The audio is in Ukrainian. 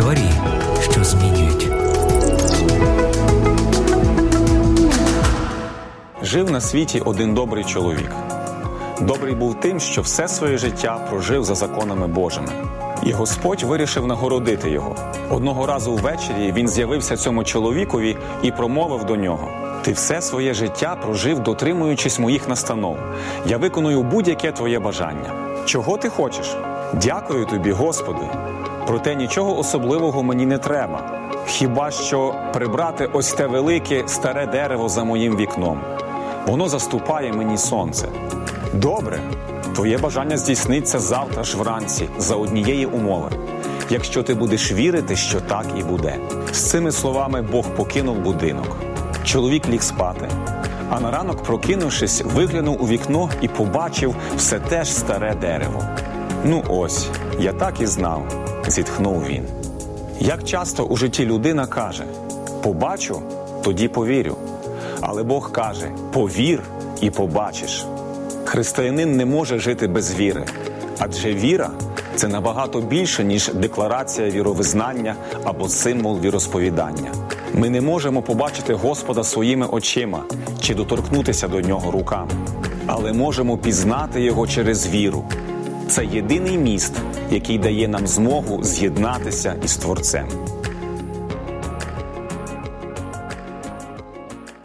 Історії, що змінюють. Жив на світі один добрий чоловік. Добрий був тим, що все своє життя прожив за законами Божими. І Господь вирішив нагородити його. Одного разу ввечері він з'явився цьому чоловікові і промовив до нього: Ти все своє життя прожив, дотримуючись моїх настанов. Я виконую будь-яке твоє бажання. Чого ти хочеш? Дякую тобі, Господи. Проте нічого особливого мені не треба. Хіба що прибрати ось те велике старе дерево за моїм вікном. Воно заступає мені сонце. Добре, твоє бажання здійсниться завтра ж вранці за однієї умови. Якщо ти будеш вірити, що так і буде. З цими словами Бог покинув будинок. Чоловік ліг спати, а на ранок, прокинувшись, виглянув у вікно і побачив все те ж старе дерево. Ну ось, я так і знав, зітхнув він. Як часто у житті людина каже: побачу, тоді повірю. Але Бог каже: повір і побачиш. Християнин не може жити без віри, адже віра це набагато більше, ніж декларація віровизнання або символ віросповідання. Ми не можемо побачити Господа своїми очима чи доторкнутися до нього руками, але можемо пізнати Його через віру. Це єдиний міст, який дає нам змогу з'єднатися із Творцем.